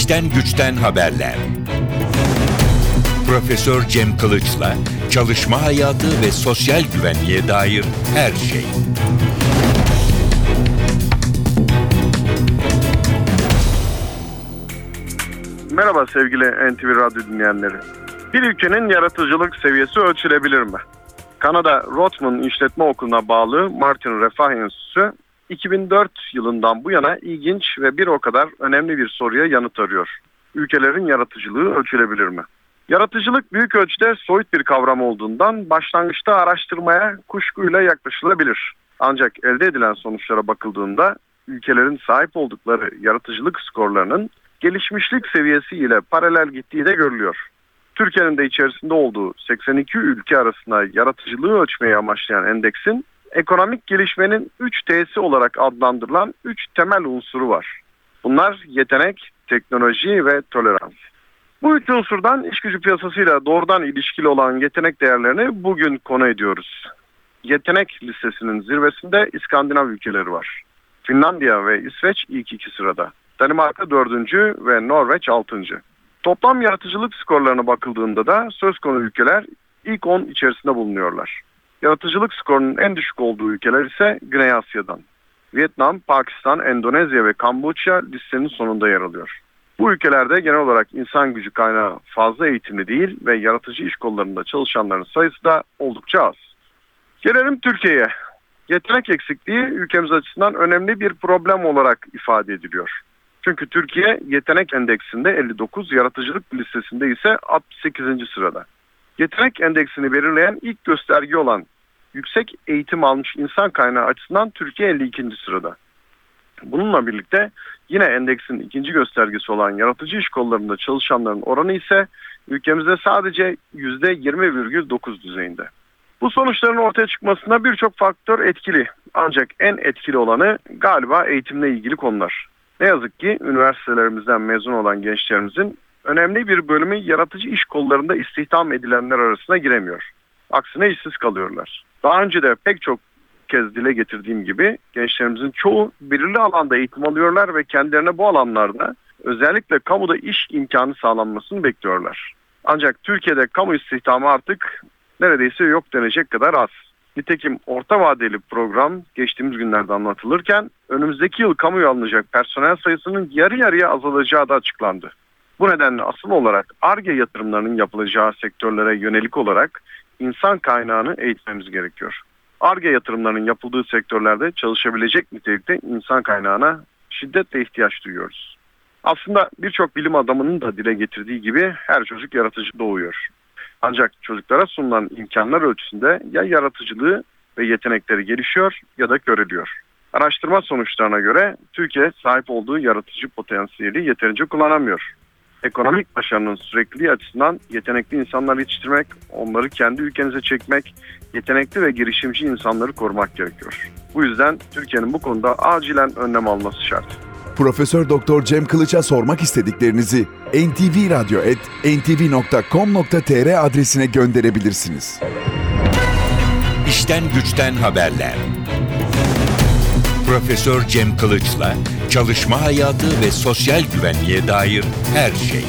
İşten güçten haberler. Profesör Cem Kılıç'la çalışma hayatı ve sosyal güvenliğe dair her şey. Merhaba sevgili NTV Radyo dinleyenleri. Bir ülkenin yaratıcılık seviyesi ölçülebilir mi? Kanada Rotman İşletme Okulu'na bağlı Martin Refah Enstitüsü 2004 yılından bu yana ilginç ve bir o kadar önemli bir soruya yanıt arıyor. Ülkelerin yaratıcılığı ölçülebilir mi? Yaratıcılık büyük ölçüde soyut bir kavram olduğundan başlangıçta araştırmaya kuşkuyla yaklaşılabilir. Ancak elde edilen sonuçlara bakıldığında ülkelerin sahip oldukları yaratıcılık skorlarının gelişmişlik seviyesiyle paralel gittiği de görülüyor. Türkiye'nin de içerisinde olduğu 82 ülke arasında yaratıcılığı ölçmeyi amaçlayan endeksin ekonomik gelişmenin 3 T'si olarak adlandırılan 3 temel unsuru var. Bunlar yetenek, teknoloji ve tolerans. Bu üç unsurdan iş gücü piyasasıyla doğrudan ilişkili olan yetenek değerlerini bugün konu ediyoruz. Yetenek listesinin zirvesinde İskandinav ülkeleri var. Finlandiya ve İsveç ilk iki sırada. Danimarka dördüncü ve Norveç altıncı. Toplam yaratıcılık skorlarına bakıldığında da söz konu ülkeler ilk 10 içerisinde bulunuyorlar. Yaratıcılık skorunun en düşük olduğu ülkeler ise Güney Asya'dan. Vietnam, Pakistan, Endonezya ve Kamboçya listenin sonunda yer alıyor. Bu ülkelerde genel olarak insan gücü kaynağı fazla eğitimli değil ve yaratıcı iş kollarında çalışanların sayısı da oldukça az. Gelelim Türkiye'ye. Yetenek eksikliği ülkemiz açısından önemli bir problem olarak ifade ediliyor. Çünkü Türkiye yetenek endeksinde 59, yaratıcılık listesinde ise 68. sırada. Yetenek endeksini belirleyen ilk gösterge olan yüksek eğitim almış insan kaynağı açısından Türkiye 52. sırada. Bununla birlikte yine endeksin ikinci göstergesi olan yaratıcı iş kollarında çalışanların oranı ise ülkemizde sadece %20,9 düzeyinde. Bu sonuçların ortaya çıkmasına birçok faktör etkili. Ancak en etkili olanı galiba eğitimle ilgili konular. Ne yazık ki üniversitelerimizden mezun olan gençlerimizin önemli bir bölümü yaratıcı iş kollarında istihdam edilenler arasına giremiyor. Aksine işsiz kalıyorlar. Daha önce de pek çok kez dile getirdiğim gibi gençlerimizin çoğu belirli alanda eğitim alıyorlar ve kendilerine bu alanlarda özellikle kamuda iş imkanı sağlanmasını bekliyorlar. Ancak Türkiye'de kamu istihdamı artık neredeyse yok denecek kadar az. Nitekim orta vadeli program geçtiğimiz günlerde anlatılırken önümüzdeki yıl kamuya alınacak personel sayısının yarı yarıya azalacağı da açıklandı. Bu nedenle asıl olarak ARGE yatırımlarının yapılacağı sektörlere yönelik olarak insan kaynağını eğitmemiz gerekiyor. ARGE yatırımlarının yapıldığı sektörlerde çalışabilecek nitelikte insan kaynağına şiddetle ihtiyaç duyuyoruz. Aslında birçok bilim adamının da dile getirdiği gibi her çocuk yaratıcı doğuyor. Ancak çocuklara sunulan imkanlar ölçüsünde ya yaratıcılığı ve yetenekleri gelişiyor ya da köreliyor. Araştırma sonuçlarına göre Türkiye sahip olduğu yaratıcı potansiyeli yeterince kullanamıyor. Ekonomik başarının sürekliliği açısından yetenekli insanlar yetiştirmek, onları kendi ülkenize çekmek, yetenekli ve girişimci insanları korumak gerekiyor. Bu yüzden Türkiye'nin bu konuda acilen önlem alması şart. Profesör Doktor Cem Kılıç'a sormak istediklerinizi ntvradio.ntv.com.tr adresine gönderebilirsiniz. İşten güçten haberler. Profesör Cem Kılıç'la çalışma hayatı ve sosyal güvenliğe dair her şey.